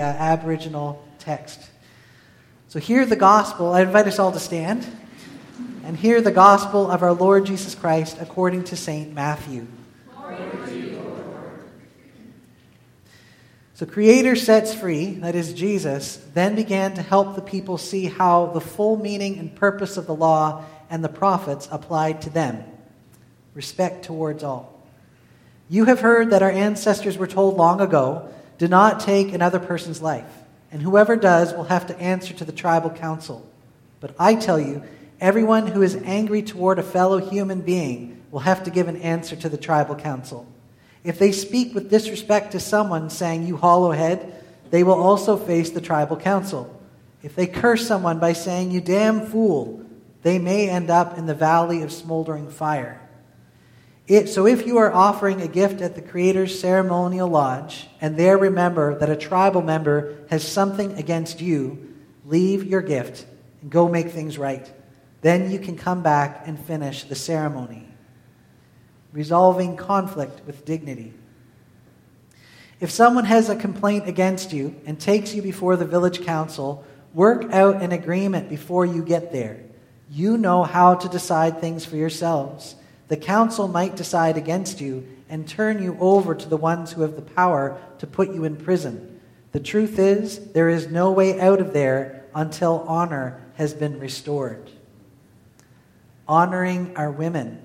uh, Aboriginal text. So, hear the gospel. I invite us all to stand and hear the gospel of our Lord Jesus Christ according to St. Matthew. So, Creator sets free, that is Jesus, then began to help the people see how the full meaning and purpose of the law and the prophets applied to them respect towards all. You have heard that our ancestors were told long ago do not take another person's life, and whoever does will have to answer to the tribal council. But I tell you, everyone who is angry toward a fellow human being will have to give an answer to the tribal council. If they speak with disrespect to someone, saying, You hollow head, they will also face the tribal council. If they curse someone by saying, You damn fool, they may end up in the valley of smoldering fire. It, so if you are offering a gift at the Creator's ceremonial lodge, and there remember that a tribal member has something against you, leave your gift and go make things right. Then you can come back and finish the ceremony. Resolving conflict with dignity. If someone has a complaint against you and takes you before the village council, work out an agreement before you get there. You know how to decide things for yourselves the council might decide against you and turn you over to the ones who have the power to put you in prison. The truth is, there is no way out of there until honor has been restored. Honoring our women.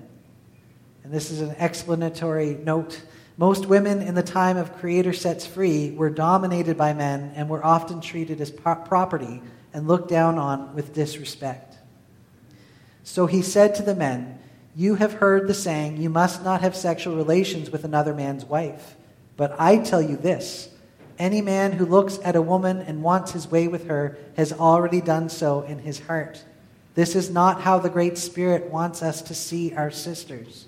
And this is an explanatory note. Most women in the time of Creator Sets Free were dominated by men and were often treated as property and looked down on with disrespect. So he said to the men, you have heard the saying, You must not have sexual relations with another man's wife. But I tell you this any man who looks at a woman and wants his way with her has already done so in his heart. This is not how the Great Spirit wants us to see our sisters.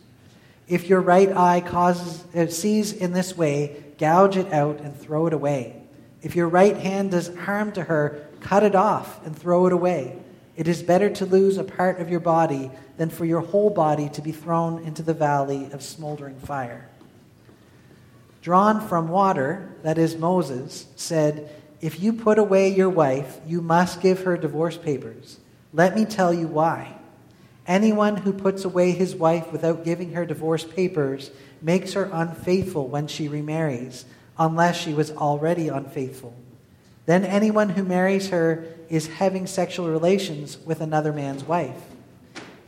If your right eye causes, uh, sees in this way, gouge it out and throw it away. If your right hand does harm to her, cut it off and throw it away. It is better to lose a part of your body than for your whole body to be thrown into the valley of smoldering fire. Drawn from water, that is, Moses, said, If you put away your wife, you must give her divorce papers. Let me tell you why. Anyone who puts away his wife without giving her divorce papers makes her unfaithful when she remarries, unless she was already unfaithful. Then anyone who marries her is having sexual relations with another man's wife.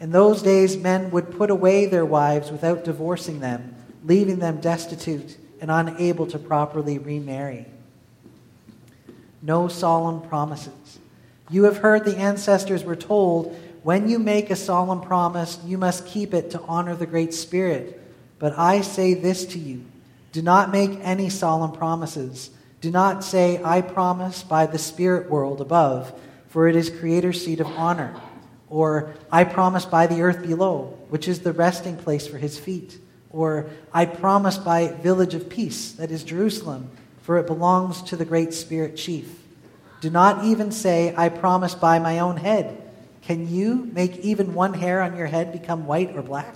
In those days, men would put away their wives without divorcing them, leaving them destitute and unable to properly remarry. No solemn promises. You have heard the ancestors were told when you make a solemn promise, you must keep it to honor the Great Spirit. But I say this to you do not make any solemn promises. Do not say, I promise by the spirit world above, for it is Creator's seat of honor. Or, I promise by the earth below, which is the resting place for his feet. Or, I promise by village of peace, that is Jerusalem, for it belongs to the great spirit chief. Do not even say, I promise by my own head. Can you make even one hair on your head become white or black?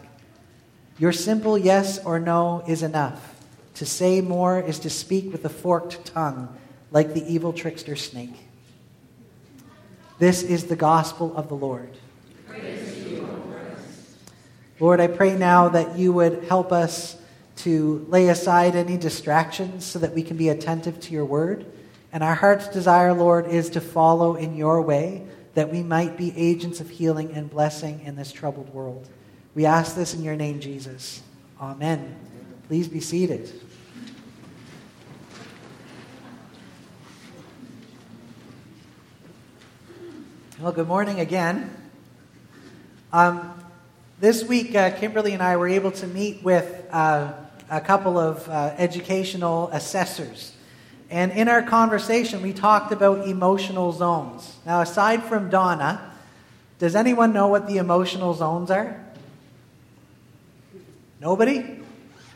Your simple yes or no is enough. To say more is to speak with a forked tongue, like the evil trickster snake. This is the gospel of the Lord. You, Lord. Lord, I pray now that you would help us to lay aside any distractions so that we can be attentive to your word. And our heart's desire, Lord, is to follow in your way, that we might be agents of healing and blessing in this troubled world. We ask this in your name, Jesus. Amen. Please be seated. Well, good morning again. Um, this week, uh, Kimberly and I were able to meet with uh, a couple of uh, educational assessors. And in our conversation, we talked about emotional zones. Now, aside from Donna, does anyone know what the emotional zones are? Nobody?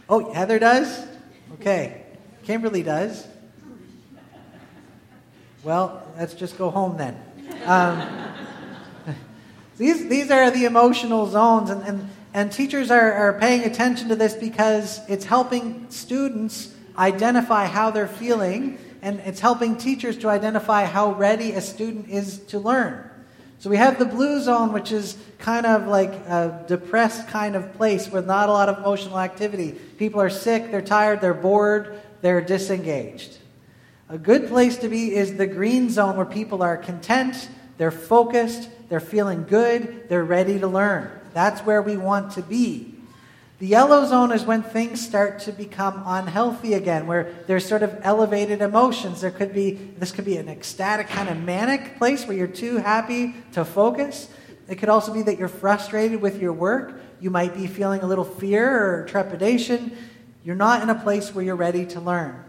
Oh, Heather does? Okay. Kimberly does. Well, let's just go home then. Um, these, these are the emotional zones, and, and, and teachers are, are paying attention to this because it's helping students identify how they're feeling and it's helping teachers to identify how ready a student is to learn. So we have the blue zone, which is kind of like a depressed kind of place with not a lot of emotional activity. People are sick, they're tired, they're bored, they're disengaged. A good place to be is the green zone where people are content, they're focused, they're feeling good, they're ready to learn. That's where we want to be. The yellow zone is when things start to become unhealthy again, where there's sort of elevated emotions. There could be this could be an ecstatic kind of manic place where you're too happy to focus. It could also be that you're frustrated with your work. You might be feeling a little fear or trepidation. You're not in a place where you're ready to learn.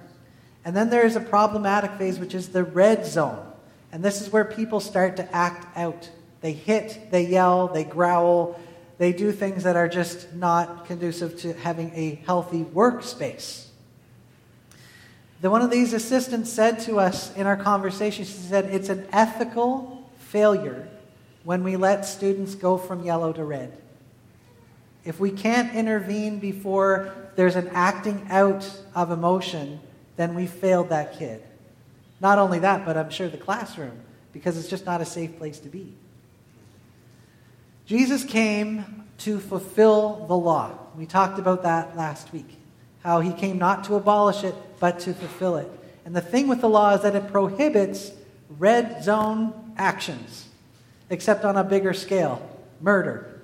And then there is a problematic phase, which is the red zone. And this is where people start to act out. They hit, they yell, they growl, they do things that are just not conducive to having a healthy workspace. The, one of these assistants said to us in our conversation, she said, it's an ethical failure when we let students go from yellow to red. If we can't intervene before there's an acting out of emotion, then we failed that kid. Not only that, but I'm sure the classroom, because it's just not a safe place to be. Jesus came to fulfill the law. We talked about that last week. How he came not to abolish it, but to fulfill it. And the thing with the law is that it prohibits red zone actions, except on a bigger scale murder,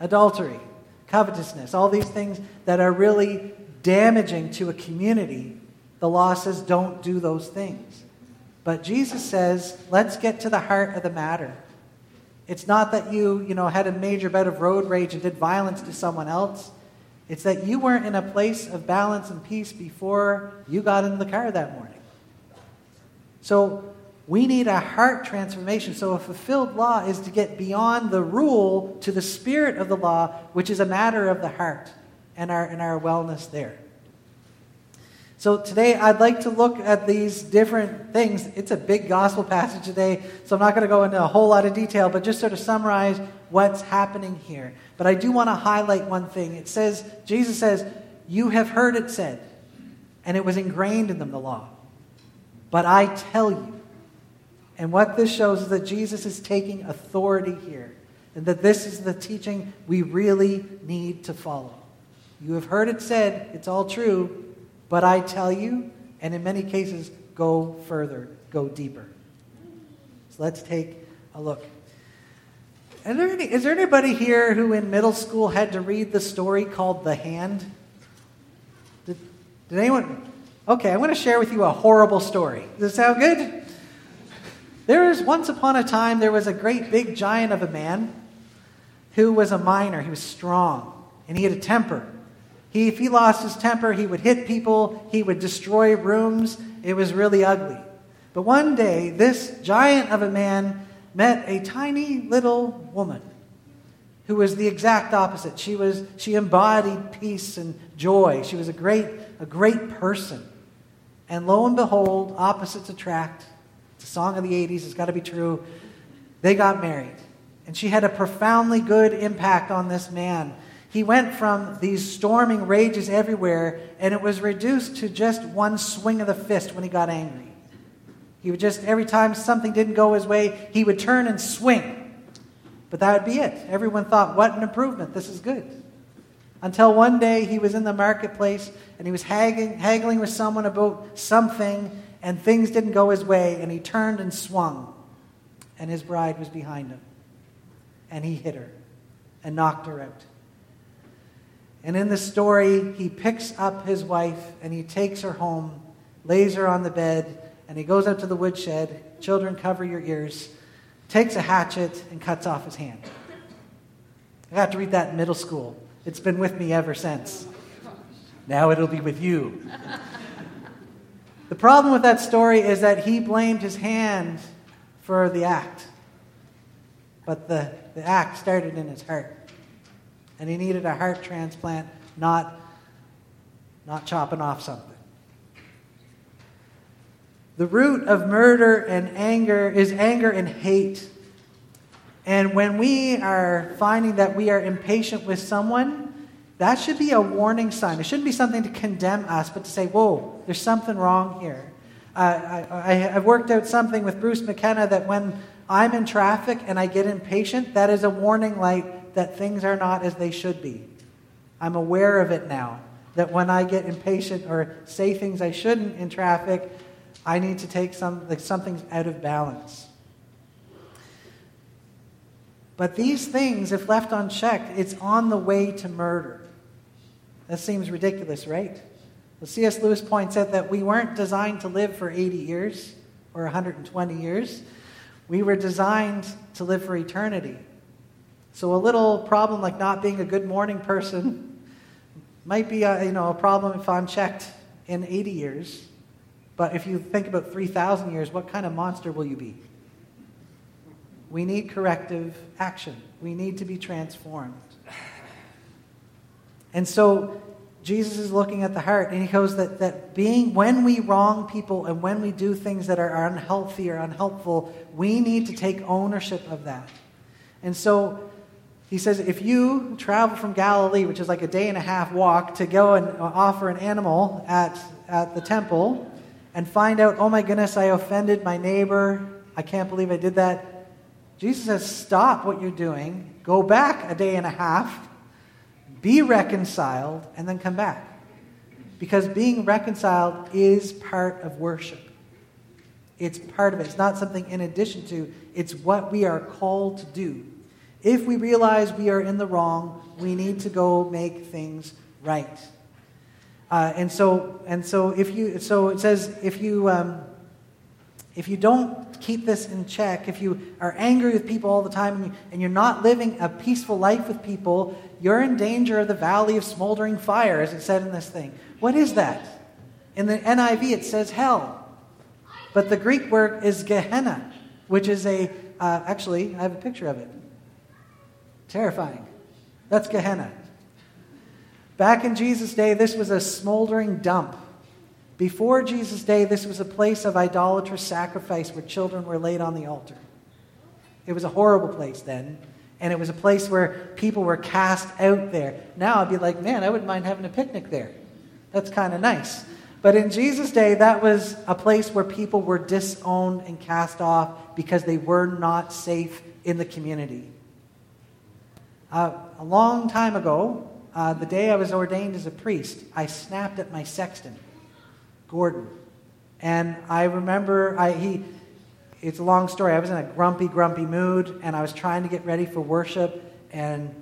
adultery, covetousness, all these things that are really damaging to a community. The law says don't do those things. But Jesus says, let's get to the heart of the matter. It's not that you, you know, had a major bout of road rage and did violence to someone else. It's that you weren't in a place of balance and peace before you got in the car that morning. So we need a heart transformation. So a fulfilled law is to get beyond the rule to the spirit of the law, which is a matter of the heart and our, and our wellness there. So today I'd like to look at these different things. It's a big gospel passage today, so I'm not going to go into a whole lot of detail, but just sort of summarize what's happening here. But I do want to highlight one thing. It says, Jesus says, You have heard it said, and it was ingrained in them, the law. But I tell you. And what this shows is that Jesus is taking authority here, and that this is the teaching we really need to follow. You have heard it said, it's all true, but I tell you, and in many cases, go further, go deeper. So let's take a look. There any, is there anybody here who in middle school had to read the story called The Hand? Did, did anyone? Okay, I'm going to share with you a horrible story. Does it sound good? There was once upon a time, there was a great big giant of a man who was a miner. He was strong, and he had a temper. He, if he lost his temper, he would hit people, he would destroy rooms. It was really ugly. But one day, this giant of a man met a tiny little woman who was the exact opposite. She, was, she embodied peace and joy. She was a great, a great person. And lo and behold, opposites attract. It's a song of the 80s, it's got to be true. They got married. And she had a profoundly good impact on this man he went from these storming rages everywhere, and it was reduced to just one swing of the fist when he got angry. He would just, every time something didn't go his way, he would turn and swing. But that would be it. Everyone thought, what an improvement. This is good. Until one day he was in the marketplace and he was haggling, haggling with someone about something, and things didn't go his way, and he turned and swung, and his bride was behind him. And he hit her and knocked her out. And in the story, he picks up his wife and he takes her home, lays her on the bed, and he goes out to the woodshed. Children, cover your ears. Takes a hatchet and cuts off his hand. I got to read that in middle school. It's been with me ever since. Now it'll be with you. the problem with that story is that he blamed his hand for the act. But the, the act started in his heart and he needed a heart transplant, not, not chopping off something. The root of murder and anger is anger and hate. And when we are finding that we are impatient with someone, that should be a warning sign. It shouldn't be something to condemn us, but to say, whoa, there's something wrong here. Uh, I, have worked out something with Bruce McKenna that when I'm in traffic and I get impatient, that is a warning light that things are not as they should be. I'm aware of it now. That when I get impatient or say things I shouldn't in traffic, I need to take some, like something's out of balance. But these things, if left unchecked, it's on the way to murder. That seems ridiculous, right? Well, C.S. Lewis points out that we weren't designed to live for 80 years or 120 years. We were designed to live for eternity. So a little problem like not being a good morning person might be a, you know, a problem if unchecked in 80 years. But if you think about 3,000 years, what kind of monster will you be? We need corrective action. We need to be transformed. And so Jesus is looking at the heart, and he goes that, that being, when we wrong people and when we do things that are unhealthy or unhelpful, we need to take ownership of that. And so he says, if you travel from Galilee, which is like a day and a half walk, to go and offer an animal at, at the temple and find out, oh my goodness, I offended my neighbor, I can't believe I did that, Jesus says, Stop what you're doing, go back a day and a half, be reconciled, and then come back. Because being reconciled is part of worship. It's part of it. It's not something in addition to, it's what we are called to do. If we realize we are in the wrong, we need to go make things right. Uh, and so, and so, if you, so it says, if you, um, if you don't keep this in check, if you are angry with people all the time and, you, are not living a peaceful life with people, you're in danger of the valley of smoldering fire, as it said in this thing. What is that? In the NIV, it says hell. But the Greek word is Gehenna, which is a, uh, actually, I have a picture of it. Terrifying. That's Gehenna. Back in Jesus' day, this was a smoldering dump before Jesus' day, this was a place of idolatrous sacrifice where children were laid on the altar. It was a horrible place then, and it was a place where people were cast out there. Now I'd be like, man, I wouldn't mind having a picnic there. That's kind of nice. But in Jesus' day, that was a place where people were disowned and cast off because they were not safe in the community. Uh, a long time ago, uh, the day I was ordained as a priest, I snapped at my sexton. Gordon. And I remember I, he, it's a long story. I was in a grumpy, grumpy mood, and I was trying to get ready for worship, and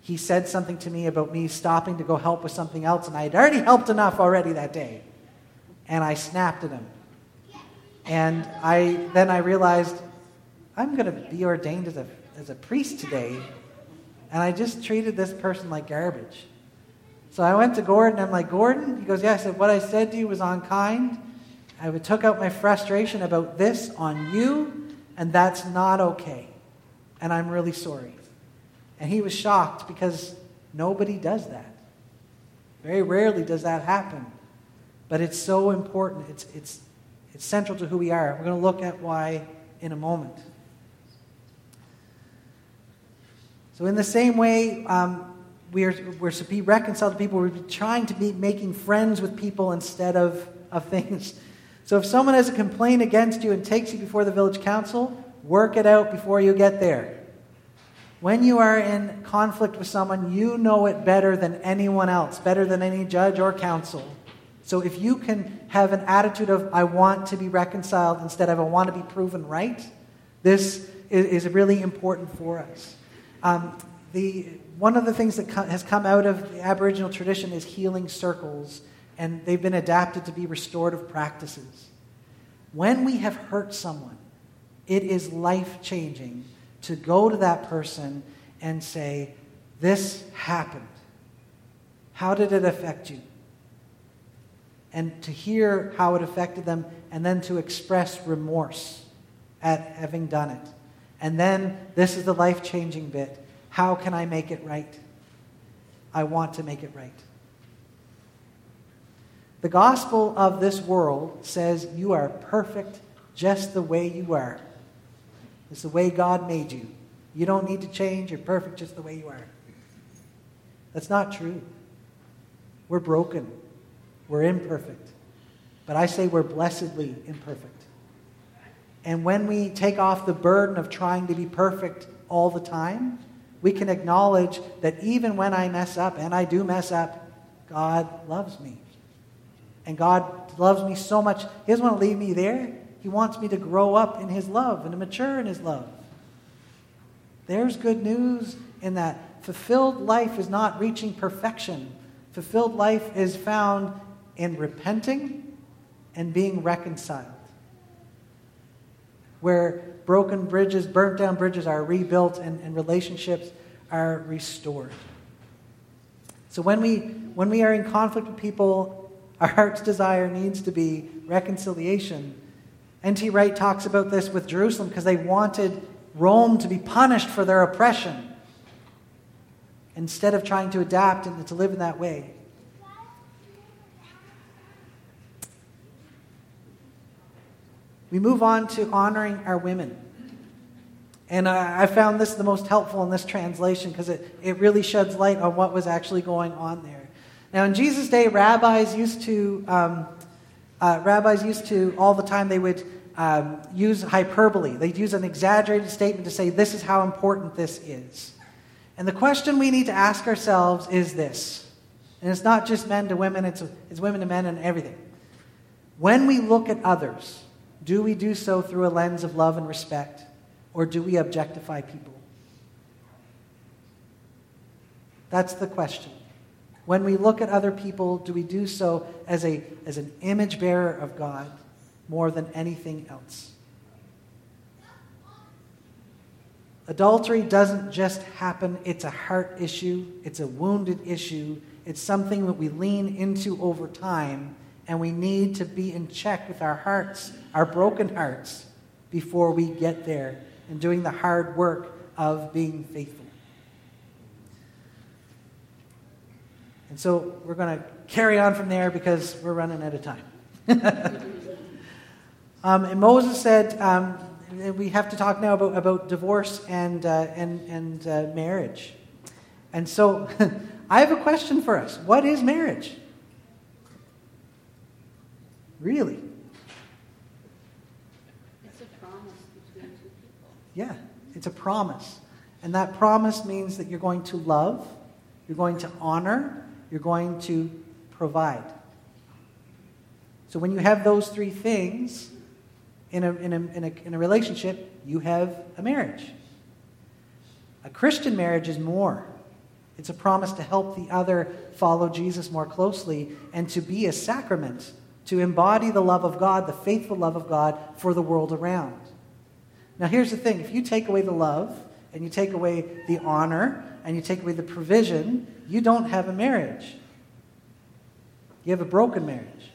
he said something to me about me stopping to go help with something else, and I had already helped enough already that day. And I snapped at him. And I, then I realized I'm going to be ordained as a, as a priest today, and I just treated this person like garbage. So I went to Gordon. I'm like, Gordon? He goes, Yeah. I said, What I said to you was unkind. I took out my frustration about this on you, and that's not okay. And I'm really sorry. And he was shocked because nobody does that. Very rarely does that happen. But it's so important. It's, it's, it's central to who we are. We're going to look at why in a moment. So, in the same way, um, we are, we're to be reconciled to people. We're trying to be making friends with people instead of, of things. So if someone has a complaint against you and takes you before the village council, work it out before you get there. When you are in conflict with someone, you know it better than anyone else, better than any judge or council. So if you can have an attitude of, I want to be reconciled instead of, I want to be proven right, this is, is really important for us. Um, the, one of the things that co- has come out of the Aboriginal tradition is healing circles, and they've been adapted to be restorative practices. When we have hurt someone, it is life changing to go to that person and say, This happened. How did it affect you? And to hear how it affected them, and then to express remorse at having done it. And then, this is the life changing bit how can I make it right? I want to make it right. The gospel of this world says you are perfect just the way you are. It's the way God made you. You don't need to change. You're perfect just the way you are. That's not true. We're broken. We're imperfect. but I say we're blessedly imperfect. And when we take off the burden of trying to be perfect all the time, we can acknowledge that even when I mess up, and I do mess up, God loves me. And God loves me so much, He doesn't want to leave me there. He wants me to grow up in His love and to mature in His love. There's good news in that. Fulfilled life is not reaching perfection. Fulfilled life is found in repenting and being reconciled. Where broken bridges, burnt down bridges are rebuilt and, and relationships are restored. So when we, when we are in conflict with people, our heart's desire needs to be reconciliation. N.T. Wright talks about this with Jerusalem because they wanted Rome to be punished for their oppression instead of trying to adapt and to live in that way. We move on to honoring our women. And I, found this the most helpful in this translation because it, it really sheds light on what was actually going on there. Now, in Jesus' day, rabbis used to, um, uh, rabbis used to, all the time, they would um, use hyperbole. They'd use an exaggerated statement to say, this is how important this is. And the question we need to ask ourselves is this. And it's not just men to women, it's, it's women to men and everything. When we look at others, do we do so through a lens of love and respect, or do we objectify people? That's the question. When we look at other people, do we do so as, a, as an image bearer of God more than anything else? Adultery doesn't just happen, it's a heart issue, it's a wounded issue, it's something that we lean into over time, and we need to be in check with our hearts, our broken hearts, before we get there and doing the hard work of being faithful. And so we're going to carry on from there because we're running out of time. um, and Moses said, um, we have to talk now about, about divorce and, uh, and, and uh, marriage. And so I have a question for us. What is marriage? Really? It's a promise between two people. Yeah, it's a promise. And that promise means that you're going to love, you're going to honor, you're going to provide. So when you have those three things, in a, in, a, in, a, in a relationship, you have a marriage. A Christian marriage is more. It's a promise to help the other follow Jesus more closely and to be a sacrament, to embody the love of God, the faithful love of God for the world around. Now, here's the thing if you take away the love, and you take away the honor, and you take away the provision, you don't have a marriage. You have a broken marriage.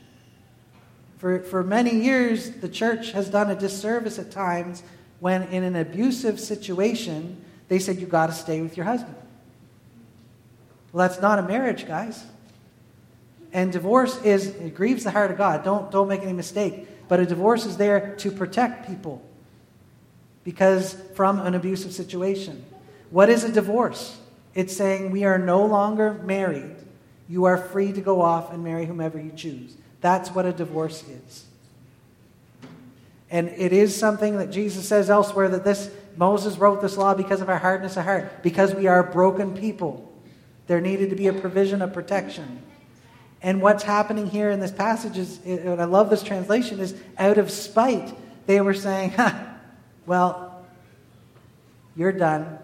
For, for many years, the church has done a disservice at times when, in an abusive situation, they said, You've got to stay with your husband. Well, that's not a marriage, guys. And divorce is, it grieves the heart of God. Don't, don't make any mistake. But a divorce is there to protect people because from an abusive situation. What is a divorce? It's saying we are no longer married. You are free to go off and marry whomever you choose. That's what a divorce is. And it is something that Jesus says elsewhere that this Moses wrote this law because of our hardness of heart, because we are broken people. There needed to be a provision of protection. And what's happening here in this passage is, and I love this translation, is out of spite, they were saying, well, you're done.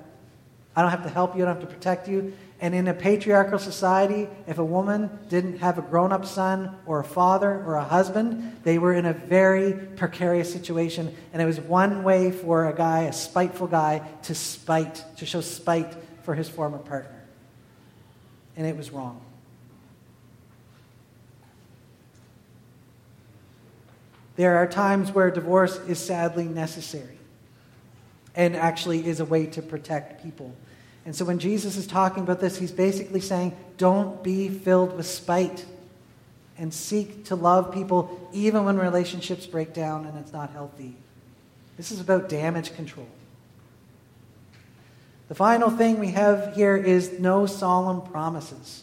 I don't have to help you, I don't have to protect you. And in a patriarchal society, if a woman didn't have a grown up son or a father or a husband, they were in a very precarious situation. And it was one way for a guy, a spiteful guy, to spite, to show spite for his former partner. And it was wrong. There are times where divorce is sadly necessary and actually is a way to protect people. And so when Jesus is talking about this, he's basically saying, don't be filled with spite and seek to love people even when relationships break down and it's not healthy. This is about damage control. The final thing we have here is no solemn promises.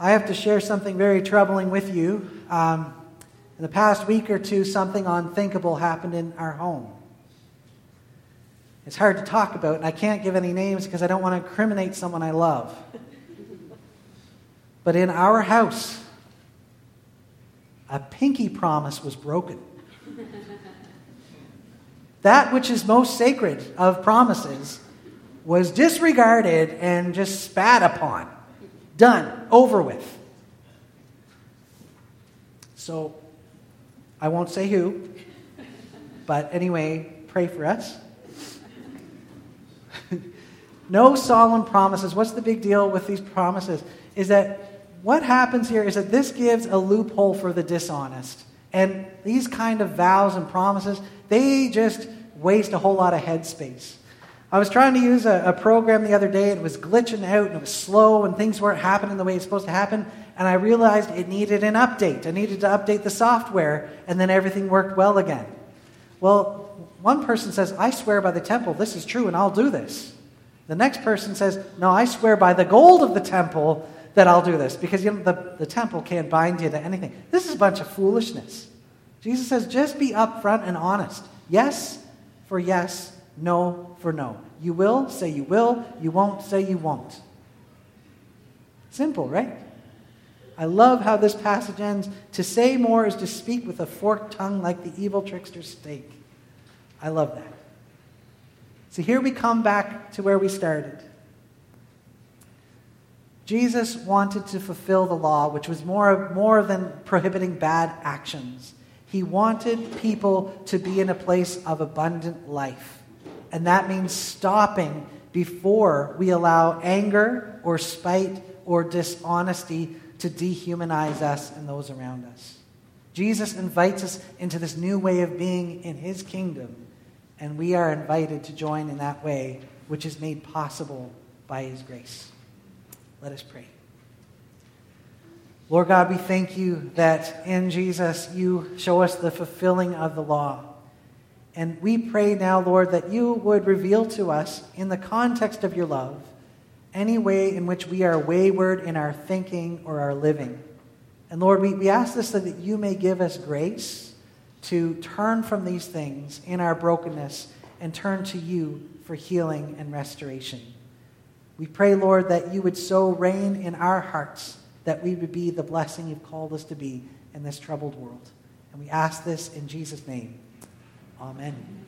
I have to share something very troubling with you. Um, in the past week or two, something unthinkable happened in our home. It's hard to talk about, and I can't give any names because I don't want to incriminate someone I love. But in our house, a pinky promise was broken. that which is most sacred of promises was disregarded and just spat upon. Done, over with. So, I won't say who, but anyway, pray for us. no solemn promises. What's the big deal with these promises? Is that what happens here is that this gives a loophole for the dishonest. And these kind of vows and promises, they just waste a whole lot of headspace. I was trying to use a, a, program the other day, it was glitching out, and it was slow, and things weren't happening the way it's supposed to happen. And I realized it needed an update. I needed to update the software, and then everything worked well again. Well, one person says, I swear by the temple, this is true, and I'll do this. The next person says, No, I swear by the gold of the temple that I'll do this, because you know, the, the temple can't bind you to anything. This is a bunch of foolishness. Jesus says, just be upfront and honest. Yes for yes, no for no. You will, say you will. You won't, say you won't. Simple, right? I love how this passage ends. To say more is to speak with a forked tongue like the evil trickster's stake. I love that. So here we come back to where we started. Jesus wanted to fulfill the law, which was more, more than prohibiting bad actions. He wanted people to be in a place of abundant life. And that means stopping before we allow anger or spite or dishonesty to dehumanize us and those around us. Jesus invites us into this new way of being in his kingdom, and we are invited to join in that way, which is made possible by his grace. Let us pray. Lord God, we thank you that in Jesus you show us the fulfilling of the law. And we pray now, Lord, that you would reveal to us, in the context of your love, any way in which we are wayward in our thinking or our living. And Lord, we, we ask this so that you may give us grace to turn from these things in our brokenness and turn to you for healing and restoration. We pray, Lord, that you would so reign in our hearts that we would be the blessing you've called us to be in this troubled world. And we ask this in Jesus' name. Amen.